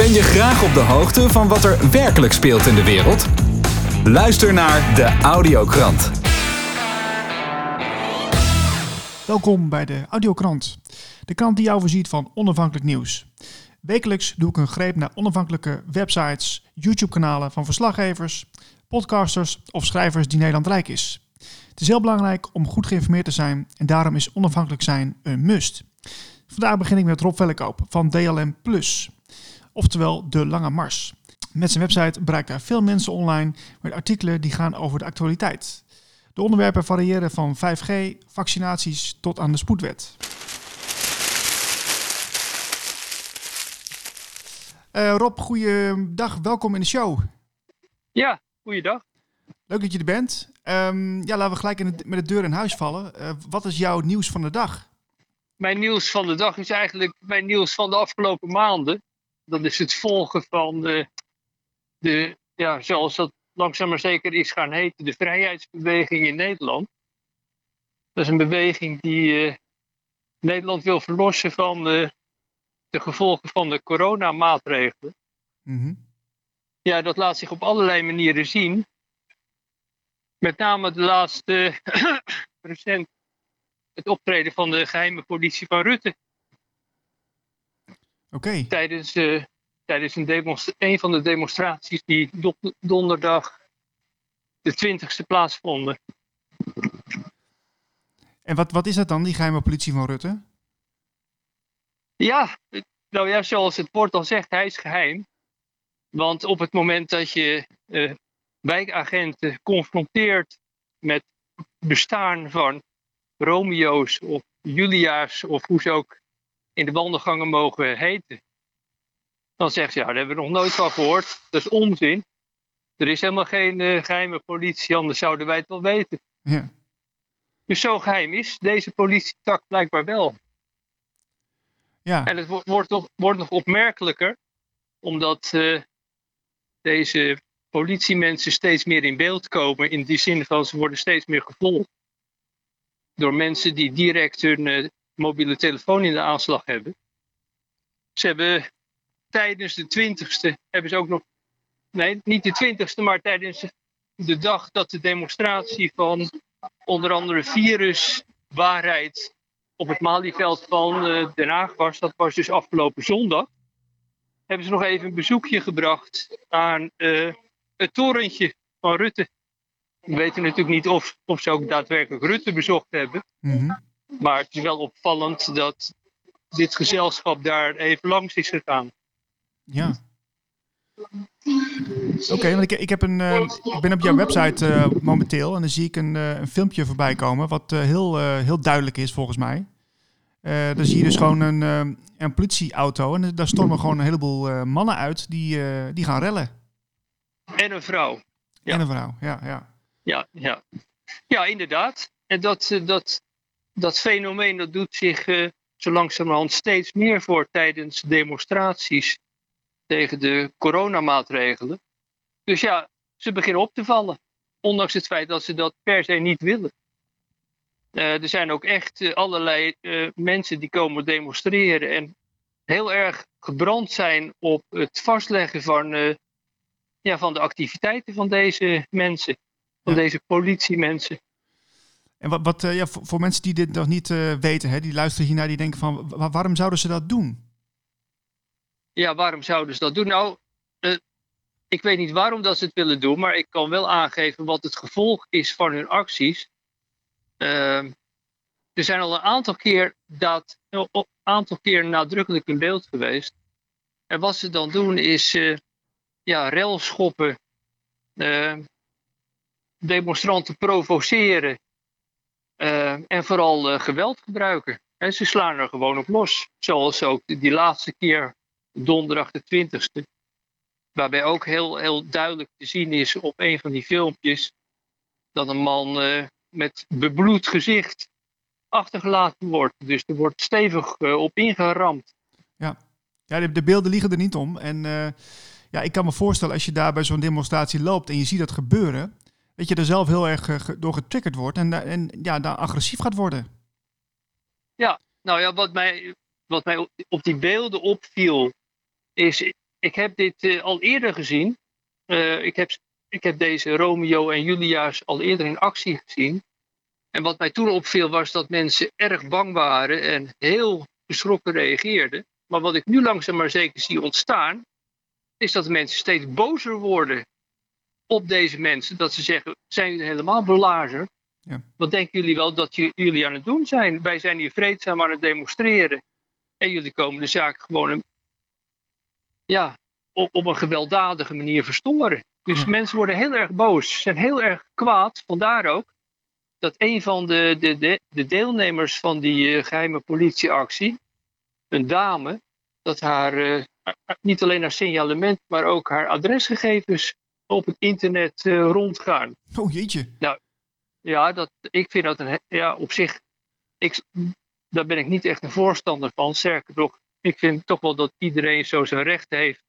Ben je graag op de hoogte van wat er werkelijk speelt in de wereld? Luister naar de Audiokrant. Welkom bij de Audiokrant, de krant die jou voorziet van onafhankelijk nieuws. Wekelijks doe ik een greep naar onafhankelijke websites, YouTube-kanalen van verslaggevers, podcasters of schrijvers die Nederland rijk is. Het is heel belangrijk om goed geïnformeerd te zijn en daarom is onafhankelijk zijn een must. Vandaag begin ik met Rob Vellekoop van DLM Plus, oftewel De Lange Mars. Met zijn website bereikt hij veel mensen online met artikelen die gaan over de actualiteit. De onderwerpen variëren van 5G, vaccinaties tot aan de spoedwet. Uh, Rob, goeiedag, welkom in de show. Ja, goeiedag. Leuk dat je er bent. Um, ja, laten we gelijk in met de deur in huis vallen. Uh, wat is jouw nieuws van de dag? Mijn nieuws van de dag is eigenlijk mijn nieuws van de afgelopen maanden. Dat is het volgen van de, de ja, zoals dat langzaam maar zeker is gaan heten, de vrijheidsbeweging in Nederland. Dat is een beweging die uh, Nederland wil verlossen van de, de gevolgen van de coronamaatregelen. Mm -hmm. Ja, dat laat zich op allerlei manieren zien. Met name de laatste recent het optreden van de geheime politie van Rutte. Oké. Tijdens, uh, tijdens een, een, van de demonstraties die do donderdag de 20ste plaatsvonden. En wat, wat is dat dan, die geheime politie van Rutte? Ja, nou ja, zoals het woord al zegt, hij is geheim. Want op het moment dat je uh, wijkagenten confronteert met bestaan van Romeo's of Julia's of hoe ze ook in de wandelgangen mogen heten, dan zegt ze, ja, daar hebben we nog nooit van gehoord. Dat is onzin. Er is helemaal geen uh, geheime politie, anders zouden wij het wel weten. Ja. Dus zo geheim is deze politietak blijkbaar wel. Ja. En het wordt, wordt, nog, wordt nog opmerkelijker, omdat uh, deze politiemensen steeds meer in beeld komen. In die zin van ze worden steeds meer gevolgd. Door mensen die direct hun uh, mobiele telefoon in de aanslag hebben. Ze hebben tijdens de twintigste hebben ze ook nog. Nee, niet de twintigste, maar tijdens de dag dat de demonstratie van onder andere viruswaarheid op het Malieveld van uh, Den Haag was. Dat was dus afgelopen zondag. Hebben ze nog even een bezoekje gebracht aan uh, het torentje van Rutte. We weten natuurlijk niet of, of ze ook daadwerkelijk Rutte bezocht hebben. Mm -hmm. Maar het is wel opvallend dat dit gezelschap daar even langs is gegaan. Ja. Oké, okay, want ik, ik, heb een, uh, ik ben op jouw website uh, momenteel en dan zie ik een, uh, een filmpje voorbij komen wat heel, heel duidelijk is volgens mij. dan zie je dus gewoon een, een politieauto en daar stormen gewoon een heleboel mannen uit die, die gaan rellen. En een vrouw. Ja. En een vrouw, ja. Ja, ja, ja. ja inderdaad. En dat, dat, dat fenomeen dat doet zich zo langzamerhand steeds meer voor tijdens demonstraties tegen de coronamaatregelen. Dus ja, ze beginnen op te vallen. Ondanks het feit dat ze dat per se niet willen. Uh, er zijn ook echt uh, allerlei uh, mensen die komen demonstreren en heel erg gebrand zijn op het vastleggen van, ja, van de activiteiten van deze mensen, van ja. deze politiemensen. En wat, wat ja, voor, voor, mensen die dit nog niet weten, hè, die luisteren hiernaar, die denken van waarom zouden ze dat doen? Ja, waarom zouden ze dat doen? Nou, uh, ik weet niet waarom dat ze het willen doen, maar ik kan wel aangeven wat het gevolg is van hun acties. Uh, er zijn al een aantal keer, dat, een aantal keer nadrukkelijk in beeld geweest. En wat ze dan doen is uh, ja, relschoppen, demonstranten provoceren en vooral geweld gebruiken. En ze slaan er gewoon op los. Zoals ook die laatste keer donderdag de 20ste. Waarbij ook heel, heel duidelijk te zien is op een van die filmpjes dat een man uh, met bebloed gezicht achtergelaten wordt. Dus er wordt stevig uh, op ingeramd. Ja, ja de, de, beelden liegen er niet om. En uh, ja, ik kan me voorstellen als je daar bij zo'n demonstratie loopt en je ziet dat gebeuren, dat je er zelf heel erg door getriggerd wordt en, en ja, daar agressief gaat worden. Ja, nou ja, wat mij, wat mij op die beelden opviel, is ik heb dit al eerder gezien. ik, heb, ik heb deze Romeo en Julia's al eerder in actie gezien. En wat mij toen opviel was dat mensen erg bang waren en heel geschrokken reageerden. Maar wat ik nu langzaam maar zeker zie ontstaan, is dat mensen steeds bozer worden op deze mensen. Dat ze zeggen, zijn jullie helemaal belazer? Ja. Wat denken jullie wel dat jullie aan het doen zijn? Wij zijn hier vreedzaam aan het demonstreren. En jullie komen de zaak gewoon ja, op, op een gewelddadige manier verstoren. Dus mensen worden heel erg boos, zijn heel erg kwaad. Vandaar ook dat een van de, de, de, de deelnemers van die uh, geheime politieactie, een dame, dat haar uh, niet alleen haar signalement, maar ook haar adresgegevens op het internet uh, rondgaan. Oh jeetje. Nou, ja, dat, ik vind dat een, ja, op zich, ik, daar ben ik niet echt een voorstander van. Sterker nog, ik vind toch wel dat iedereen zo zijn recht heeft.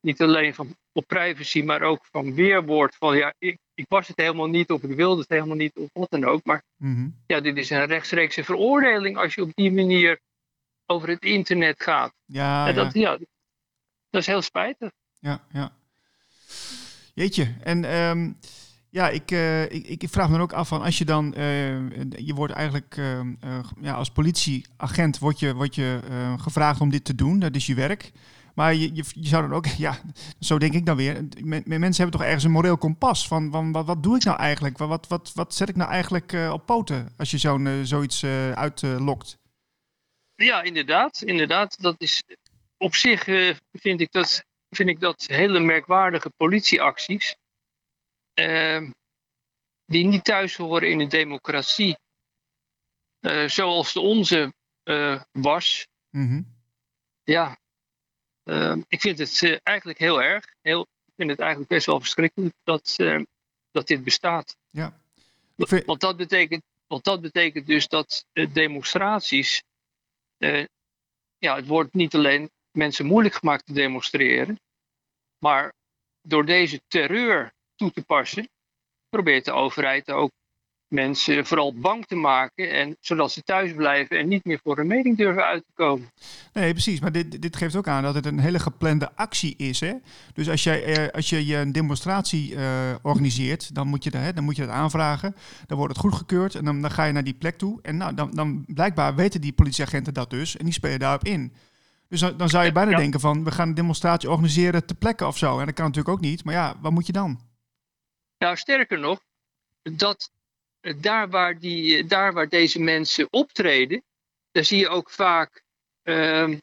Niet alleen van, op privacy, maar ook van weerwoord. Van ja, ik, ik was het helemaal niet, of ik wilde het helemaal niet, of wat dan ook. Maar mhm. ja, dit is een rechtstreekse veroordeling als je op die manier over het internet gaat. Ja, dat, ja. dat is heel spijtig. Ja, ja. Jeetje, en um, ja, ik, uh, ik, ik, vraag me ook af van als je dan, uh, je wordt eigenlijk uh, ja, als politieagent word je, word je gevraagd om dit te doen, dat is je werk. Maar je, je, je, zou dan ook, ja, zo denk ik dan weer. Mensen hebben toch ergens een moreel kompas van, van wat, wat doe ik nou eigenlijk? Wat, wat, wat zet ik nou eigenlijk op poten als je zo'n zoiets uitlokt? ja, inderdaad, inderdaad. Dat is op zich vind ik dat vind ik dat hele merkwaardige politieacties, uh, die niet thuis horen in een democratie, uh, zoals de onze uh, was. Mm Ja, ehm, ik vind het eh, eigenlijk heel erg. Heel, ik vind het eigenlijk best wel verschrikkelijk dat, ehm, dat dit bestaat. Ja. Vind... Want, dat betekent, want dat betekent dus dat demonstraties. ja, het wordt niet alleen mensen moeilijk gemaakt te demonstreren. Maar door deze terreur toe te passen, probeert de overheid ook mensen vooral bang te maken. En, zodat ze thuis blijven en niet meer voor een mening durven uit te komen. Nee, precies. Maar dit, dit geeft ook aan dat het een hele geplande actie is. Hè? Dus als, jij, eh, als je je een demonstratie uh, organiseert, dan moet, je dat, hè, dan moet je dat aanvragen. Dan wordt het goedgekeurd en dan, dan ga je naar die plek toe. En nou, dan, dan blijkbaar weten die politieagenten dat dus. En die spelen daarop in. Dus dan, zou je bijna denken van, we gaan een demonstratie organiseren te plekken of zo. En dat kan natuurlijk ook niet. Maar ja, wat moet je dan? Nou, sterker nog, dat daar waar, die, daar waar deze mensen optreden, daar zie je ook vaak ehm,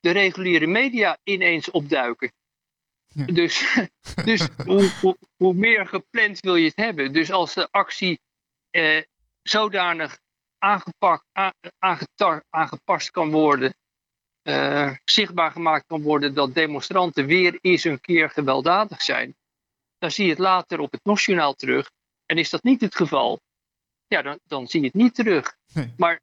de reguliere media ineens opduiken. Dus, dus hoe, hoe, hoe, meer gepland wil je het hebben? Dus als de actie eh, zodanig aangepakt, aangepast kan worden uh, zichtbaar gemaakt kan worden dat demonstranten weer eens een keer gewelddadig zijn, dan zie je het later op het nationaal terug. En is dat niet het geval, ja, dan, dan zie je het niet terug. Maar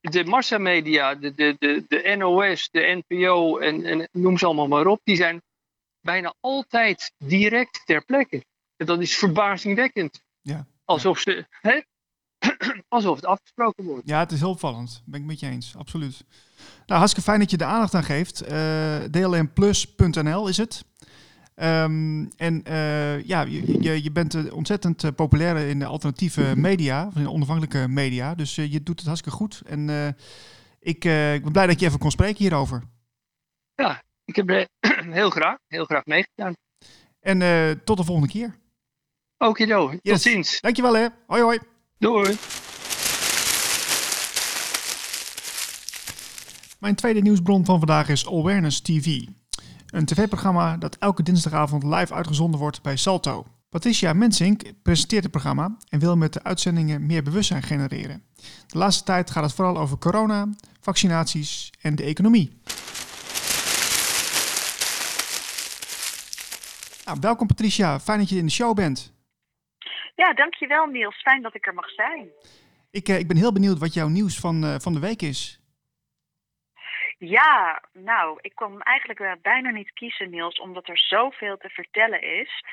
de massamedia, de, de, de, de NOS, de NPO en, en noem ze allemaal maar op, die zijn bijna altijd direct ter plekke. En dat is verbazingwekkend. Ja. Alsof, ze, hè, alsof het afgesproken wordt. Ja, het is heel opvallend. Ben ik met je eens, absoluut. Nou, hartstikke fijn dat je de aandacht aan geeft. Uh, eh, dlmplus.nl is het. Um, en uh, ja, je, je bent eh, ontzettend populair in de alternatieve media, of in de onafhankelijke media. Dus je doet het hartstikke goed. En ik, ik, ben blij dat je even kon spreken hierover. Ja, ik heb heel graag, heel graag meegedaan. En tot de volgende keer. Oké, yes. tot ziens. Dankjewel hè. Hoi hoi. Doei. Mijn tweede nieuwsbron van vandaag is Awareness TV. Een tv-programma dat elke dinsdagavond live uitgezonden wordt bij Salto. Patricia Mensink presenteert het programma en wil met de uitzendingen meer bewustzijn genereren. De laatste tijd gaat het vooral over corona, vaccinaties en de economie. Nou, welkom Patricia, fijn dat je in de show bent. Ja, dankjewel Niels. Fijn dat ik er mag zijn. Ik, eh, ik ben heel benieuwd wat jouw nieuws van, uh, van de week is. Ja, nou, ik kon eigenlijk uh, bijna niet kiezen, Niels, omdat er zoveel te vertellen is.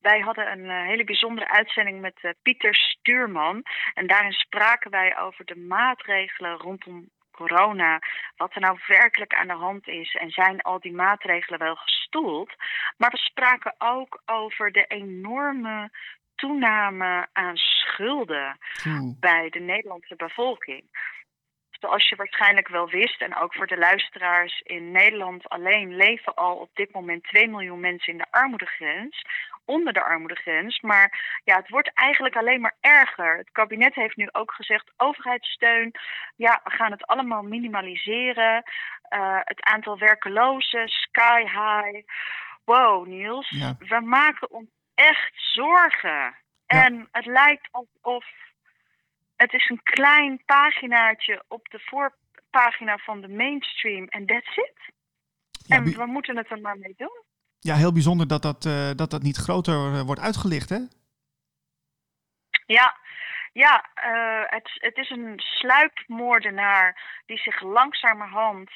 Wij hadden een uh, hele bijzondere uitzending met uh, Pieter Stuurman. En daarin spraken wij over de maatregelen rondom corona. Wat er nou werkelijk aan de hand is. En zijn al die maatregelen wel gestopt? bestoeld. Maar we spraken ook over de enorme toename aan schulden bij de Nederlandse bevolking. Zoals je waarschijnlijk wel wist, en ook voor de luisteraars in Nederland alleen leven al op dit moment 2 miljoen mensen in de armoedegrens onder de armoedegrens. Maar ja, het wordt eigenlijk alleen maar erger. Het kabinet heeft nu ook gezegd: overheidssteun. Ja, we gaan het allemaal minimaliseren. Uh, het aantal werkelozen, sky high. Wow, Niels. We maken ons echt zorgen. En het lijkt alsof het is een klein paginaatje op de voorpagina van de mainstream en that's it. en we moeten het er maar mee doen. Ja, heel bijzonder dat dat, uh, dat, dat niet groter uh, wordt uitgelicht, hè? Ja, ja uh, het, het is een sluipmoordenaar die zich langzamerhand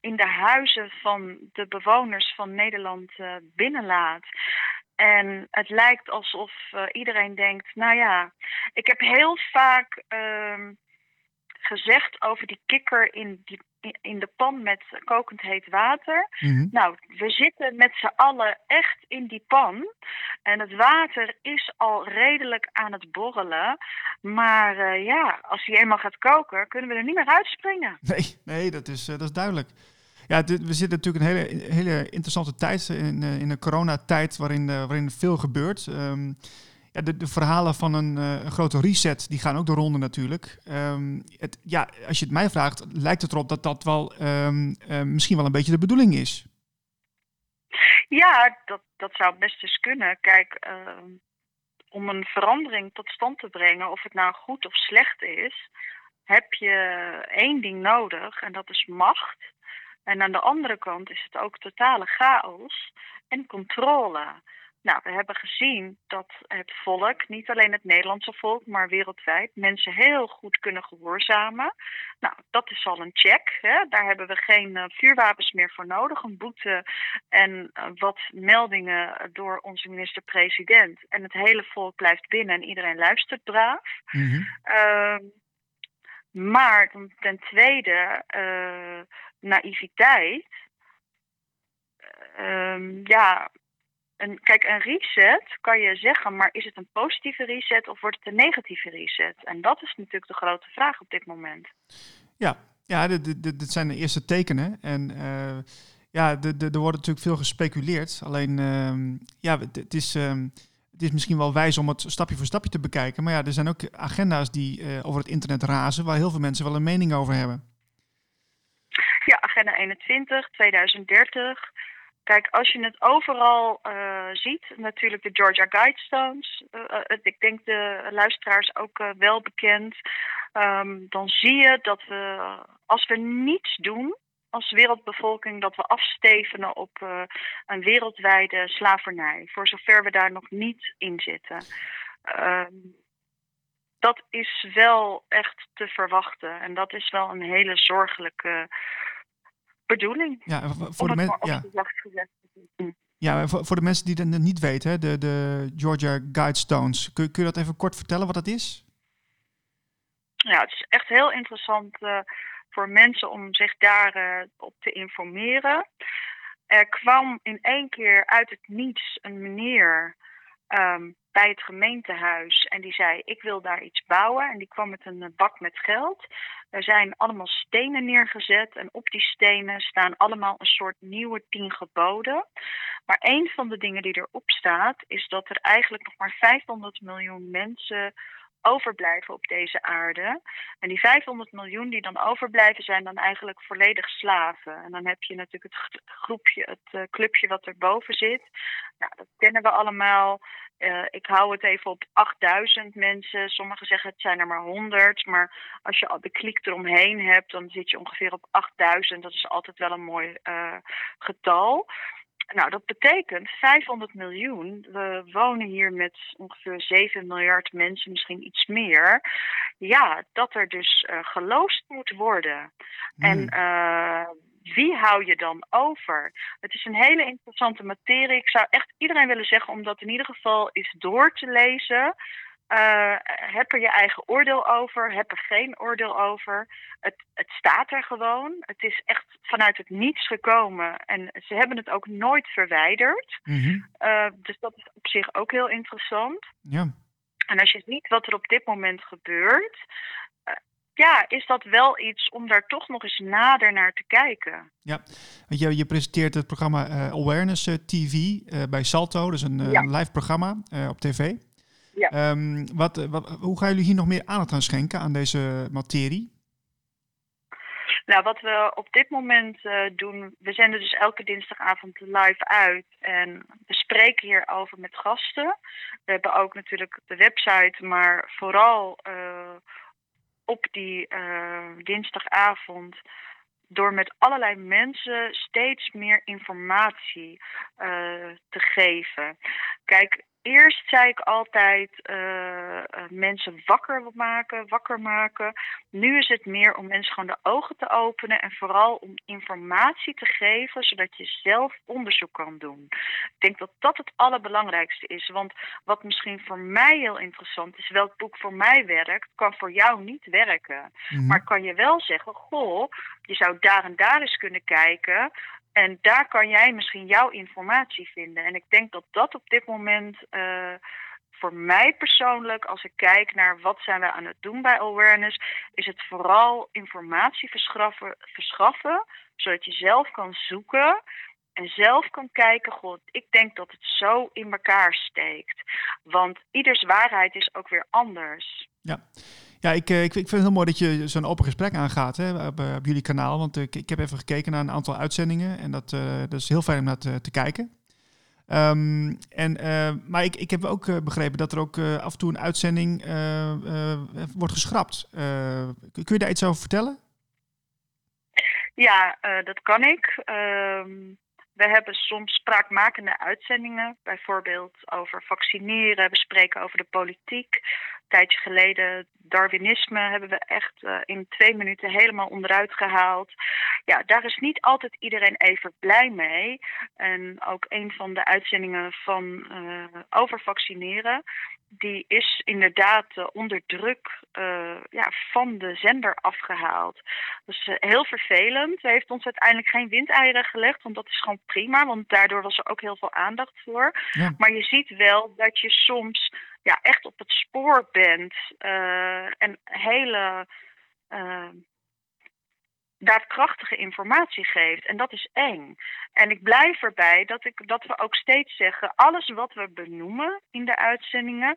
in de huizen van de bewoners van Nederland binnenlaat. En het lijkt alsof iedereen denkt, nou ja, ik heb heel vaak ehm, gezegd over die kikker in, die, in de pan met kokend heet water. Mhm. Nou, we zitten met z'n allen echt in die pan. En het water is al redelijk aan het borrelen. Maar uh, ja, als hij eenmaal gaat koken, kunnen we er niet meer uitspringen. Nee, nee dat, is, uh, dat is duidelijk. Ja, we zitten natuurlijk een hele, hele interessante tijd in, uh, in de coronatijd waarin, waarin veel gebeurt. Um, ja, de, de, verhalen van een, uh, een, grote reset, die gaan ook de ronde natuurlijk. Um, het, ja, als je het mij vraagt, lijkt het erop dat dat wel uh, misschien wel een beetje de bedoeling is. Ja, dat, dat zou best eens kunnen. Kijk, om een verandering tot stand te brengen, of het nou goed of slecht is, heb je één ding nodig en dat is macht. En aan de andere kant is het ook totale chaos en controle. Nou, we hebben gezien dat het volk, niet alleen het Nederlandse volk, maar wereldwijd, mensen heel goed kunnen gehoorzamen. Nou, dat is al een check. Hè. Daar hebben we geen uh, vuurwapens meer voor nodig. Een boete en uh, wat meldingen door onze minister-president. En het hele volk blijft binnen en iedereen luistert braaf. Mm -hmm. uh, maar ten tweede, uh, naïviteit. Ehm, ja, een, kijk, een reset kan je zeggen, maar is het een positieve reset of wordt het een negatieve reset? En dat is natuurlijk de grote vraag op dit moment. Ja, ja dit, zijn de eerste tekenen. En uh, ja, er wordt natuurlijk veel gespeculeerd. Alleen, uh, ja, het is, uh, het is misschien wel wijs om het stapje voor stapje te bekijken. Maar ja, er zijn ook agenda's die eh, over het internet razen, waar heel veel mensen wel een mening over hebben. Agenda 21, 2030. Kijk, als je het overal uh, ziet, natuurlijk de Georgia Guidestones, uh, ik denk de luisteraars ook wel bekend, um, dan zie je dat we, als we niets doen als wereldbevolking, dat we afstevenen op een wereldwijde slavernij, voor zover we daar nog niet in zitten. Um, dat is wel echt te verwachten en dat is wel een hele zorgelijke bedoeling. Ja, voor de mensen. Ja. Ja, voor, voor, de mensen die het niet weten, de, de Georgia Guidestones, kun, kun je dat even kort vertellen wat dat is? Ja, het is echt heel interessant uh, voor mensen om zich daarop uh, op te informeren. Er kwam in één keer uit het niets een meneer um, bij het gemeentehuis en die zei: Ik wil daar iets bouwen. En die kwam met een bak met geld. Er zijn allemaal stenen neergezet en op die stenen staan allemaal een soort nieuwe tien geboden. Maar een van de dingen die erop staat is dat er eigenlijk nog maar 500 miljoen mensen overblijven op deze aarde. En die 500 miljoen die dan overblijven zijn dan eigenlijk volledig slaven. En dan heb je natuurlijk het groepje, het uh, clubje wat erboven zit. Nou, dat kennen we allemaal. Uh, ik hou het even op 8000 mensen. Sommigen zeggen het zijn er maar 100. Maar als je al de kliek eromheen hebt, dan zit je ongeveer op 8000. Dat is altijd wel een mooi uh, getal. Nou, dat betekent 500 miljoen. We wonen hier met ongeveer 7 miljard mensen, misschien iets meer. Ja, dat er dus uh, geloosd moet worden. Mm. En uh, wie hou je dan over? Het is een hele interessante materie. Ik zou echt iedereen willen zeggen om dat in ieder geval eens door te lezen. Uh, heb er je eigen oordeel over? Heb er geen oordeel over? Het, het staat er gewoon. Het is echt vanuit het niets gekomen. En ze hebben het ook nooit verwijderd. Mhm. Uh, dus dat is op zich ook heel interessant. Ja. En als je ziet wat er op dit moment gebeurt, uh, ja, is dat wel iets om daar toch nog eens nader naar te kijken. Ja, want je, je presenteert het programma Awareness TV bij Salto, dus een, Ja. live programma op tv. Ja. Ehm, wat, wat, hoe gaan jullie hier nog meer aandacht aan schenken aan deze materie? Nou, wat we op dit moment uh, doen, we zenden dus elke dinsdagavond live uit en we spreken hierover met gasten. We hebben ook natuurlijk de website, maar vooral uh, op die uh, dinsdagavond door met allerlei mensen steeds meer informatie te geven. Kijk, eerst zei ik altijd uh, uh, mensen wakker maken, wakker maken. Nu is het meer om mensen gewoon de ogen te openen en vooral om informatie te geven, zodat je zelf onderzoek kan doen. Ik denk dat dat het allerbelangrijkste is. Want wat misschien voor mij heel interessant is, welk boek voor mij werkt, kan voor jou niet werken. Mhm. Maar kan je wel zeggen, goh, je zou daar en daar eens kunnen kijken. En daar kan jij misschien jouw informatie vinden. En ik denk dat dat op dit moment uh, voor mij persoonlijk, als ik kijk naar wat zijn we aan het doen bij Awareness, is het vooral informatie verschaffen, verschaffen zodat je zelf kan zoeken en zelf kan kijken, god, ik denk dat het zo in elkaar steekt. Want ieders waarheid is ook weer anders. Ja. Ja, ik, ik, ik vind het heel mooi dat je zo'n open gesprek aangaat hè, op, op jullie kanaal. Want ik, ik heb even gekeken naar een aantal uitzendingen. En dat, dat is heel fijn om naar te, kijken. Um, en, maar ik, ik heb ook begrepen dat er ook af en toe een uitzending wordt geschrapt. kun je daar iets over vertellen? Ja, dat kan ik. Um, we hebben soms spraakmakende uitzendingen, bijvoorbeeld over vaccineren, we spreken over de politiek. Een tijdje geleden Darwinisme hebben we echt uh, in twee minuten helemaal onderuit gehaald. Ja, daar is niet altijd iedereen even blij mee. En ook een van de uitzendingen van uh, over vaccineren, die is inderdaad uh, onder druk ja, van de zender afgehaald. Is heel vervelend. Hij heeft ons uiteindelijk geen windeieren gelegd, want dat is gewoon prima, want daardoor was er ook heel veel aandacht voor. Ja. Maar je ziet wel dat je soms ja, echt op het spoor bent uh, en hele uh, daadkrachtige informatie geeft. En dat is eng. En ik blijf erbij dat, ik, dat we ook steeds zeggen: alles wat we benoemen in de uitzendingen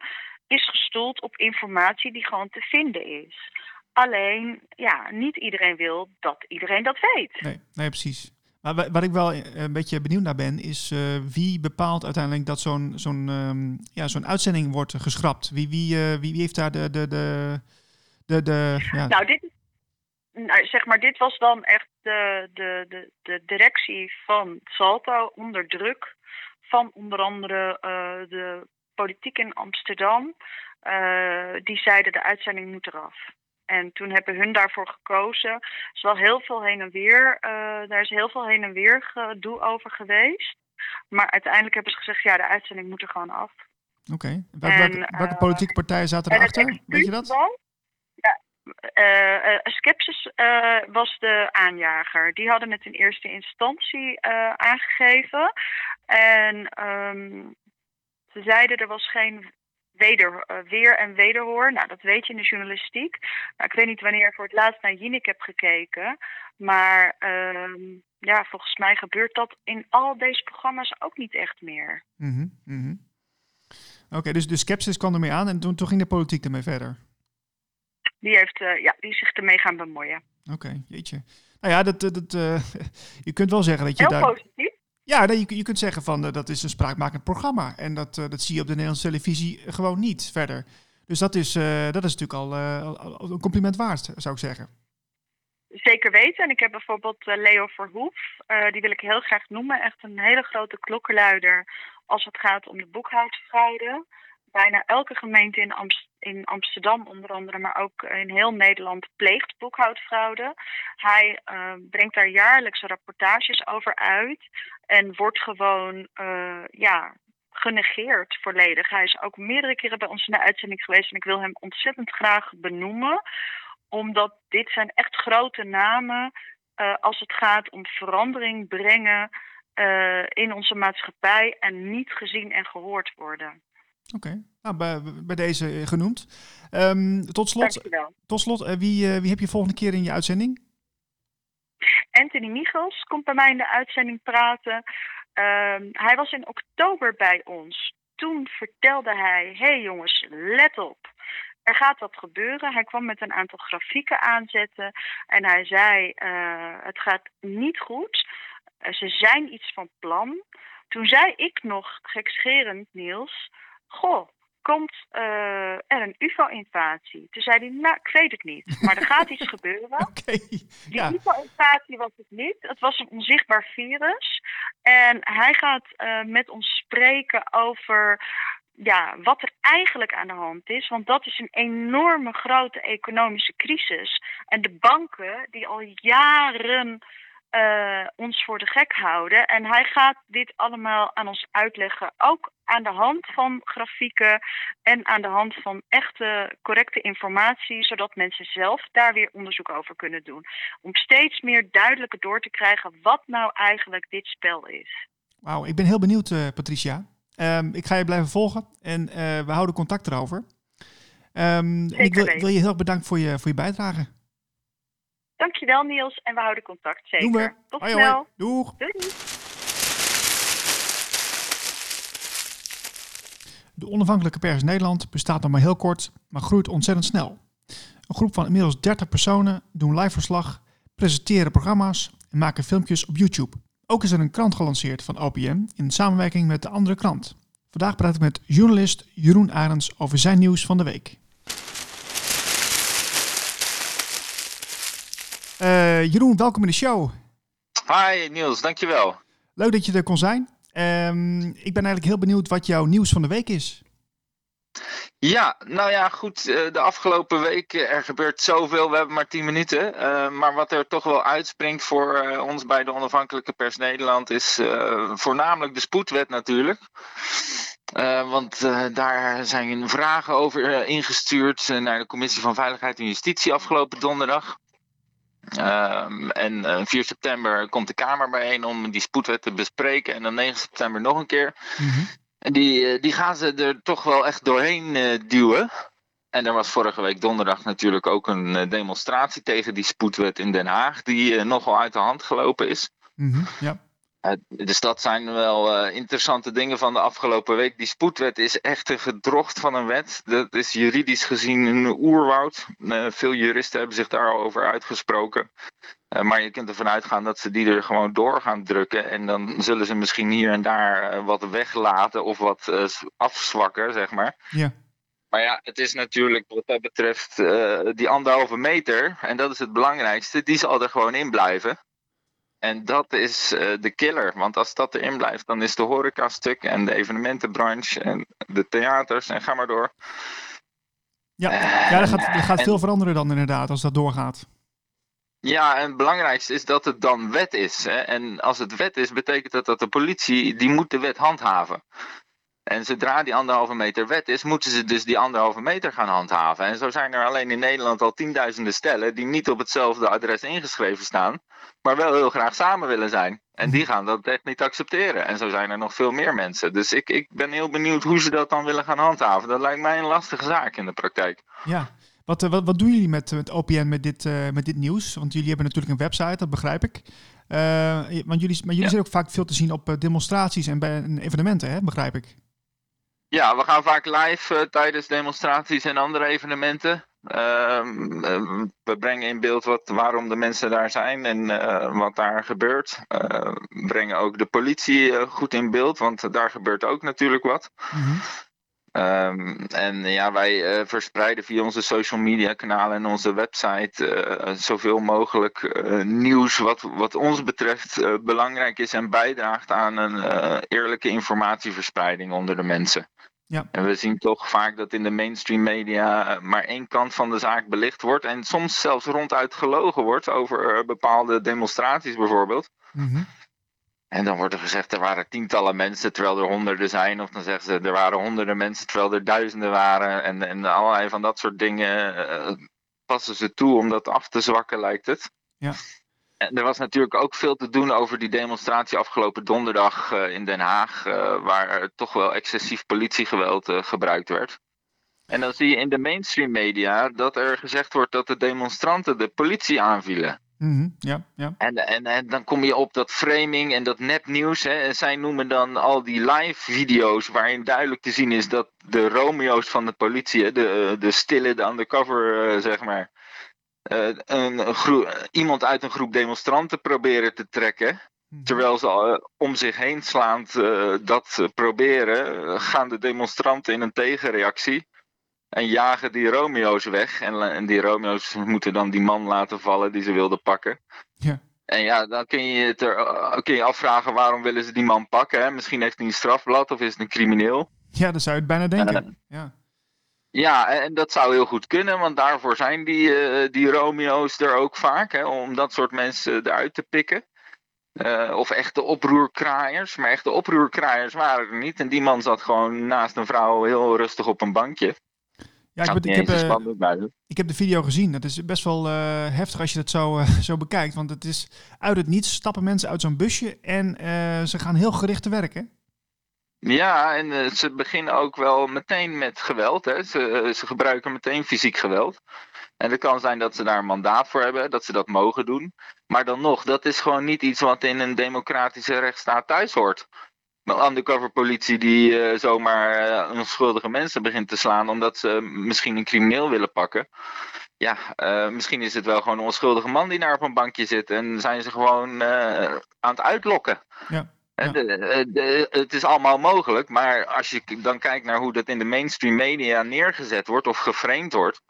is gestoeld op informatie die gewoon te vinden is. Alleen, ja, niet iedereen wil dat iedereen dat weet. Nee, nee precies. Maar wat ik wel een beetje benieuwd naar ben, is uh, wie bepaalt uiteindelijk dat zo'n zo'n um, ja, zo'n uitzending wordt geschrapt? Wie, wie, uh, wie, wie heeft daar de. de, de, de, de ja. Nou, dit, nou, zeg maar, dit was dan echt de, de, de, de directie van Salto onder druk van onder andere de politiek in Amsterdam. die zeiden de uitzending moet eraf. En toen hebben hun daarvoor gekozen. Er is wel heel veel heen en weer. Uh, daar is heel veel heen en weer gedoe over geweest. Maar uiteindelijk hebben ze gezegd: ja, de uitzending moet er gewoon af. Oké. Okay. Welke, welke, welke politieke partijen zaten erachter? Weet je dat? Ja, uh, uh, Skepsis was de aanjager. Die hadden het in eerste instantie aangegeven. En um, ze zeiden er was geen weder, uh, weer en wederhoor. Nou, dat weet je in de journalistiek. Nou, ik weet niet wanneer ik voor het laatst naar Jinek heb gekeken. Maar uh, ja, volgens mij gebeurt dat in al deze programma's ook niet echt meer. Mm -hmm, mm -hmm. Oké, okay, dus de sceptisch kwam ermee aan en toen, toen ging de politiek ermee verder? Die, heeft, uh, ja, die zich ermee gaan bemoeien. Oké, okay, jeetje. Nou ja, dat, dat, uh, je kunt wel zeggen dat je Heel daar... positief. Ja, je, je kunt zeggen van uh, dat is een spraakmakend programma. En dat, uh, dat zie je op de Nederlandse televisie gewoon niet verder. Dus dat is, dat is natuurlijk al, al, een compliment waard, zou ik zeggen. Zeker weten. En ik heb bijvoorbeeld Leo Verhoef. die wil ik heel graag noemen. Echt een hele grote klokkenluider als het gaat om de boekhoudfraude. Bijna elke gemeente in, in Amsterdam onder andere, maar ook in heel Nederland pleegt boekhoudfraude. Hij uh, brengt daar jaarlijks rapportages over uit en wordt gewoon uh, ja, genegeerd volledig. Hij is ook meerdere keren bij ons in de uitzending geweest en ik wil hem ontzettend graag benoemen, omdat dit zijn echt grote namen uh, als het gaat om verandering brengen in onze maatschappij en niet gezien en gehoord worden. Oké, nou, bij, bij, deze genoemd. Um, tot slot, tot slot uh, wie, wie heb je volgende keer in je uitzending? Anthony Michels komt bij mij in de uitzending praten. Um, hij was in oktober bij ons. Toen vertelde hij: hey jongens, let op. Er gaat wat gebeuren. Hij kwam met een aantal grafieken aanzetten. En hij zei: uh, Het gaat niet goed. Uh, ze zijn iets van plan. Toen zei ik nog gekscherend, Niels: Goh, komt uh, er een UFO-invasie? Toen zei hij, nou, ik weet het niet, maar er gaat iets gebeuren. Okay, Die UFO-invasie was het niet, het was een onzichtbaar virus. En hij gaat uh, met ons spreken over ja, wat er eigenlijk aan de hand is. Want dat is een enorme grote economische crisis. En de banken die al jaren uh, ons voor de gek houden. En hij gaat dit allemaal aan ons uitleggen, ook aan de hand van grafieken en aan de hand van echte correcte informatie, zodat mensen zelf daar weer onderzoek over kunnen doen. Om steeds meer duidelijker door te krijgen wat nou eigenlijk dit spel is. Wauw, ik ben heel benieuwd, uh, Patricia. Um, ik ga je blijven volgen en uh, we houden contact erover. Um, ik wil, wil, je heel erg bedanken voor je, voor je bijdrage. Dankjewel Niels en we houden contact zeker. Doen we. Tot hoi, snel. Hoi. Doeg. Doei. De onafhankelijke pers Nederland bestaat nog maar heel kort, maar groeit ontzettend snel. Een groep van inmiddels 30 personen doen live verslag, presenteren programma's en maken filmpjes op YouTube. Ook is er een krant gelanceerd van OPM in samenwerking met de andere krant. Vandaag praat ik met journalist Jeroen Arends over zijn nieuws van de week. Uh, Jeroen, welkom in de show. Hi Niels, dankjewel. Leuk dat je er kon zijn. Um, ik ben eigenlijk heel benieuwd wat jouw nieuws van de week is. Ja, nou ja, goed. Eh, de afgelopen week, eh, er gebeurt zoveel. We hebben maar 10 minuten. Uh, maar wat er toch wel uitspringt voor uh, ons bij de Onafhankelijke Pers Nederland is voornamelijk de spoedwet natuurlijk. want daar zijn vragen over ingestuurd naar de Commissie van Veiligheid en Justitie afgelopen donderdag. Um, en uh, 4 september komt de Kamer bijeen om die spoedwet te bespreken. En dan 9 september nog een keer. Mm -hmm. En die, uh, die gaan ze er toch wel echt doorheen uh, duwen. En er was vorige week donderdag natuurlijk ook een demonstratie tegen die spoedwet in Den Haag. Die nogal uit de hand gelopen is. Mm -hmm. ja. Dus dat zijn wel uh, interessante dingen van de afgelopen week. Die spoedwet is echt een gedrocht van een wet. Dat is juridisch gezien een oerwoud. Uh, veel juristen hebben zich daarover uitgesproken. Uh, maar je kunt ervan uitgaan dat ze die er gewoon door gaan drukken. En dan zullen ze misschien hier en daar wat weglaten of wat afzwakken, zeg maar. Ja. Maar ja, het is natuurlijk wat dat betreft die anderhalve meter. En dat is het belangrijkste. Die zal er gewoon in blijven. En dat is uh, de killer. Want als dat erin blijft, dan is de horeca stuk en de evenementenbranche en de theaters en ga maar door. Ja, uh, ja er gaat, er gaat veel veranderen dan inderdaad als dat doorgaat. Ja, en het belangrijkste is dat het dan wet is. Hè? En als het wet is, betekent dat dat de politie, die moet de wet handhaven. En zodra die anderhalve meter wet is, moeten ze dus die anderhalve meter gaan handhaven. En zo zijn er alleen in Nederland al tienduizenden stellen die niet op hetzelfde adres ingeschreven staan, maar wel heel graag samen willen zijn. En die gaan dat echt niet accepteren. En zo zijn er nog veel meer mensen. Dus ik, ik ben heel benieuwd hoe ze dat dan willen gaan handhaven. Dat lijkt mij een lastige zaak in de praktijk. Ja, wat, wat, wat doen jullie met, met OPN met dit, uh, met dit nieuws? Want jullie hebben natuurlijk een website, dat begrijp ik. Uh, want jullie, maar jullie ja. zijn ook vaak veel te zien op demonstraties en bij evenementen, hè? begrijp ik. Ja, we gaan vaak live uh, tijdens demonstraties en andere evenementen. Uh, uh, we brengen in beeld wat, waarom de mensen daar zijn en uh, wat daar gebeurt. we brengen ook de politie goed in beeld, want daar gebeurt ook natuurlijk wat. -hmm. Um, en ja, wij uh, verspreiden via onze social media kanalen en onze website uh, zoveel mogelijk uh, nieuws wat, wat ons betreft belangrijk is en bijdraagt aan een eerlijke informatieverspreiding onder de mensen. Ja. En we zien toch vaak dat in de mainstream media maar één kant van de zaak belicht wordt en soms zelfs ronduit gelogen wordt over bepaalde demonstraties bijvoorbeeld. Mm -hmm. En dan wordt er gezegd er waren tientallen mensen terwijl er honderden zijn. Of dan zeggen ze er waren honderden mensen terwijl er duizenden waren. En, en allerlei van dat soort dingen uh, passen ze toe om dat af te zwakken, lijkt het. Ja. En er was natuurlijk ook veel te doen over die demonstratie afgelopen donderdag uh, in Den Haag. Uh, waar toch wel excessief politiegeweld gebruikt werd. En dan zie je in de mainstream media dat er gezegd wordt dat de demonstranten de politie aanvielen. Mm -hmm. ja, ja. En, en, en dan kom je op dat framing en dat nepnieuws. Hè. En zij noemen dan al die live video's waarin duidelijk te zien is dat de Romeo's van de politie, de, de stille, de undercover, uh, zeg maar, uh, een, iemand uit een groep demonstranten proberen te trekken. -hmm. Terwijl ze uh, om zich heen slaand dat proberen, gaan de demonstranten in een tegenreactie. En jagen die Romeo's weg. En, en, die Romeo's moeten dan die man laten vallen die ze wilden pakken. Ja. En ja, dan kun je, het er, kun je afvragen waarom willen ze die man pakken. Hè? Misschien heeft hij een strafblad of is het een crimineel. Ja, dat zou je het bijna denken. Uh, ja. ja, en dat zou heel goed kunnen. Want daarvoor zijn die, uh, die Romeo's er ook vaak. Hè, om dat soort mensen eruit te pikken. Uh, of echte oproerkraaiers. Maar echte oproerkraaiers waren er niet. En die man zat gewoon naast een vrouw heel rustig op een bankje. Ja, ik, ik, heb, uh, ik heb de video gezien. Dat is best wel uh, heftig als je dat zo, uh, zo bekijkt. Want het is uit het niets stappen mensen uit zo'n busje en ze gaan heel gericht te werken. Ja, en ze beginnen ook wel meteen met geweld. Hè. Ze, ze gebruiken meteen fysiek geweld. En het kan zijn dat ze daar een mandaat voor hebben, dat ze dat mogen doen. Maar dan nog, dat is gewoon niet iets wat in een democratische rechtsstaat thuis hoort undercover politie die uh, zomaar uh, onschuldige mensen begint te slaan omdat ze misschien een crimineel willen pakken. Ja, uh, misschien is het wel gewoon een onschuldige man die daar op een bankje zit en zijn ze gewoon aan het uitlokken. Ja. Ja. De, de, het is allemaal mogelijk, maar als je dan kijkt naar hoe dat in de mainstream media neergezet wordt of geframed wordt,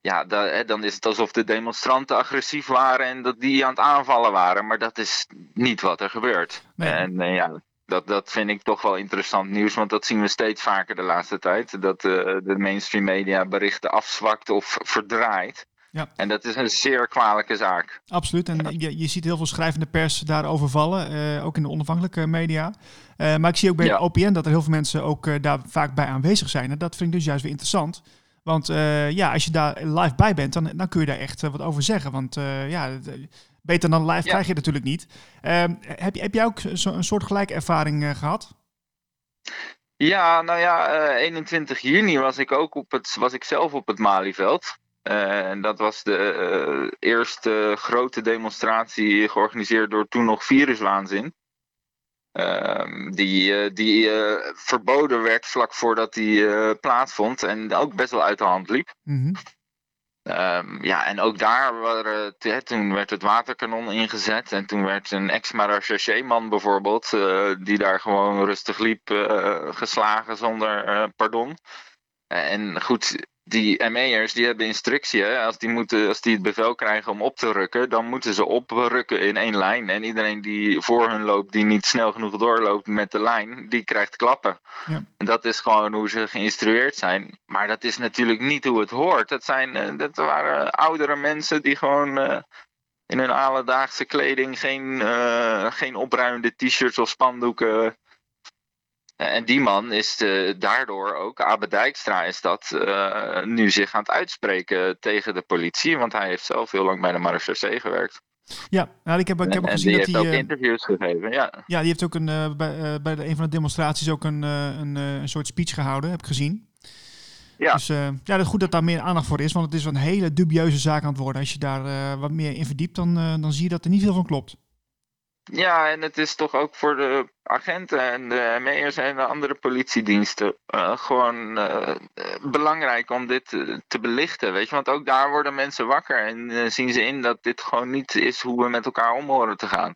ja, da, dan is het alsof de demonstranten agressief waren en dat die aan het aanvallen waren. Maar dat is niet wat er gebeurt. Nee. En ja, dat, dat vind ik toch wel interessant nieuws, want dat zien we steeds vaker de laatste tijd. Dat uh, de mainstream media berichten afzwakt of verdraait. Ja. En dat is een zeer kwalijke zaak. Absoluut. En je, je ziet heel veel schrijvende pers daarover vallen, uh, ook in de onafhankelijke media. Uh, maar ik zie ook bij Ja. OPN dat er heel veel mensen ook daar vaak bij aanwezig zijn. En dat vind ik dus juist weer interessant. Want ja, als je daar live bij bent, dan, dan kun je daar echt wat over zeggen. Want ja, beter dan live Ja. krijg je natuurlijk niet. Ehm, heb, heb jij ook zo, een soort gelijke ervaring gehad? Ja, nou ja, eh, 21 juni was ik ook op het, was ik zelf op het Malieveld. Eh, en dat was de eh, eerste grote demonstratie georganiseerd door toen nog Viruswaanzin. Ehm, die eh, die eh, verboden werd vlak voordat die eh, plaatsvond en ook best wel uit de hand liep. Mhm. Ehm, ja, en ook daar waren, toen werd het waterkanon ingezet. En toen werd een ex-marechaussee-man bijvoorbeeld, eh, die daar gewoon rustig liep, eh, geslagen zonder eh, pardon. En goed, die ME'ers die hebben instructie. Hè? Als, die moeten, als die het bevel krijgen om op te rukken, dan moeten ze oprukken in één lijn. En iedereen die voor hun loopt, die niet snel genoeg doorloopt met de lijn, die krijgt klappen. Ja. En dat is gewoon hoe ze geïnstrueerd zijn. Maar dat is natuurlijk niet hoe het hoort. Dat, zijn, eh, dat waren oudere mensen die gewoon eh, in hun alledaagse kleding geen, eh, geen opruimende t-shirts of spandoeken. En die man is eh, daardoor ook, Abe Dijkstra is dat, eh, nu zich aan het uitspreken tegen de politie. Want hij heeft zelf heel lang bij de marechaussee gewerkt. Ja, nou, ik heb, ik heb ook en gezien die dat heeft hij... ook eh, interviews gegeven, ja. Ja, die heeft ook een, eh, bij, eh, bij de, een van de demonstraties ook een, eh, een, eh, een soort speech gehouden, heb ik gezien. Ja. Dus eh, ja, goed dat daar meer aandacht voor is, want het is een hele dubieuze zaak aan het worden. Als je daar eh, wat meer in verdiept, dan, eh, dan zie je dat er niet veel van klopt. Ja, en het is toch ook voor de agenten en de ME'ers en de andere politiediensten eh, gewoon eh, belangrijk om dit eh, te belichten. Weet je, want ook daar worden mensen wakker en zien ze in dat dit gewoon niet is hoe we met elkaar om horen te gaan.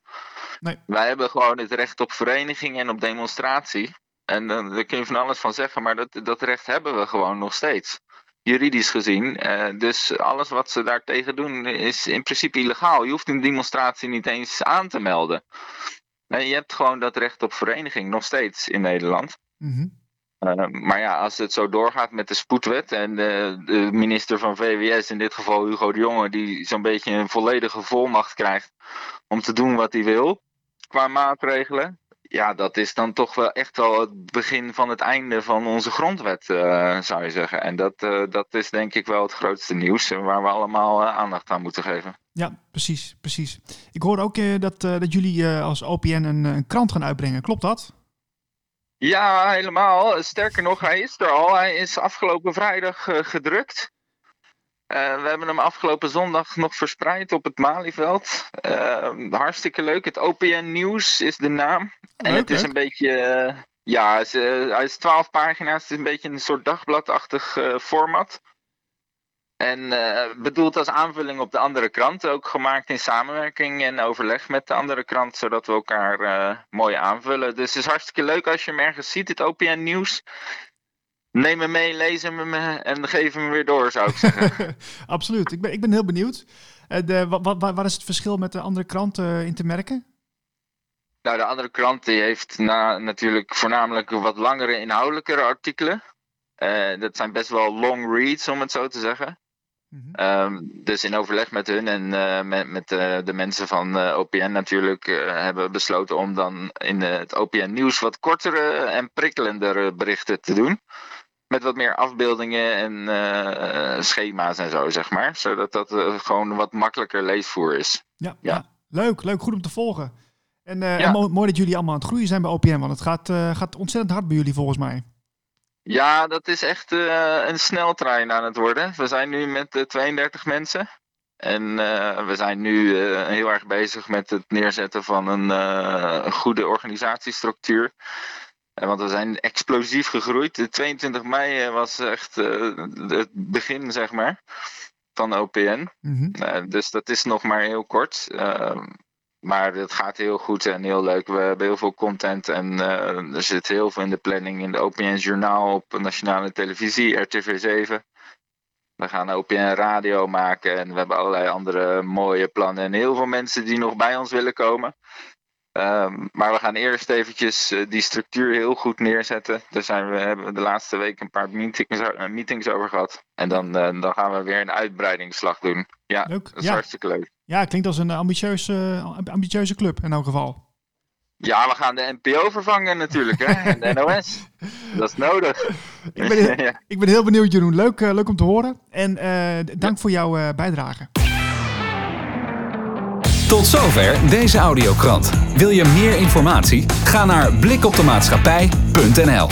Nee. Wij hebben gewoon het recht op vereniging en op demonstratie. En daar kun je van alles van zeggen, maar dat, dat recht hebben we gewoon nog steeds. Juridisch gezien. Eh, dus alles wat ze daartegen doen is in principe illegaal. Je hoeft een demonstratie niet eens aan te melden. Nee, je hebt gewoon dat recht op vereniging nog steeds in Nederland. Mhm. Uh, maar ja, als het zo doorgaat met de spoedwet en de, de minister van VWS, in dit geval Hugo de Jonge, die zo'n beetje een volledige volmacht krijgt om te doen wat hij wil. qua maatregelen. Ja, dat is dan toch wel echt wel het begin van het einde van onze grondwet, uh, zou je zeggen. En dat, uh, dat is denk ik wel het grootste nieuws waar we allemaal uh, aandacht aan moeten geven. Ja, precies, precies. Ik hoorde ook dat, dat jullie als OPN een, een krant gaan uitbrengen. Klopt dat? Ja, helemaal. Sterker nog, hij is er al. Hij is afgelopen vrijdag gedrukt. Uh, we hebben hem afgelopen zondag nog verspreid op het Malieveld. Uh, hartstikke leuk. Het OPN Nieuws is de naam. En leuk, het is een beetje. Uh, ja, het is, hij is 12 pagina's. Het is een beetje een soort dagbladachtig format. En bedoeld als aanvulling op de andere krant. Ook gemaakt in samenwerking en overleg met de andere krant. Zodat we elkaar mooi aanvullen. Dus het is hartstikke leuk als je hem ergens ziet, het OPN Nieuws. Neem hem mee, lees hem en geef hem weer door, zou ik zeggen. Absoluut. Ik ben, ik ben heel benieuwd. Uh, de, wat, wat, wat, is het verschil met de andere kranten uh, in te merken? Nou, de andere krant die heeft na, natuurlijk voornamelijk wat langere inhoudelijkere artikelen. Uh, dat zijn best wel long reads, om het zo te zeggen. Mm -hmm. um, dus in overleg met hun en met, met de mensen van OPN natuurlijk hebben we besloten om dan in het OPN nieuws wat kortere en prikkelendere berichten te doen met wat meer afbeeldingen en uh, schema's en zo, zeg maar. Zodat dat uh, gewoon wat makkelijker leesvoer is. Ja, ja. ja, leuk. Leuk. Goed om te volgen. En, uh, ja. en mooi, mooi, dat jullie allemaal aan het groeien zijn bij OPM, want het gaat, gaat ontzettend hard bij jullie volgens mij. Ja, dat is echt een sneltrein aan het worden. We zijn nu met 32 mensen. En we zijn nu heel erg bezig met het neerzetten van een, een goede organisatiestructuur. Want we zijn explosief gegroeid. De 22 mei was echt uh, het begin, zeg maar, van OPN. Mhm. Mm -hmm. dus dat is nog maar heel kort. Uh, maar het gaat heel goed en heel leuk. We hebben heel veel content en uh, er zit heel veel in de planning. In de OPN Journaal op nationale televisie, RTV7. We gaan OPN radio maken en we hebben allerlei andere mooie plannen. En heel veel mensen die nog bij ons willen komen. Um, maar we gaan eerst eventjes uh, die structuur heel goed neerzetten. Daar zijn we, hebben we de laatste week een paar meetings, uh, meetings over gehad. En dan, uh, dan gaan we weer een uitbreidingsslag doen. Ja, leuk. dat is ja. hartstikke leuk. Ja, klinkt als een ambitieuze, ambitieuze club in elk geval. Ja, we gaan de NPO vervangen natuurlijk, hè? En de NOS. Dat is nodig. Ik ben heel, ja. ik ben heel benieuwd, Jeroen. Leuk, leuk om te horen. En dank ja. voor jouw bijdrage. Tot zover deze audiokrant. Wil je meer informatie? Ga naar blikopdemaatschappij.nl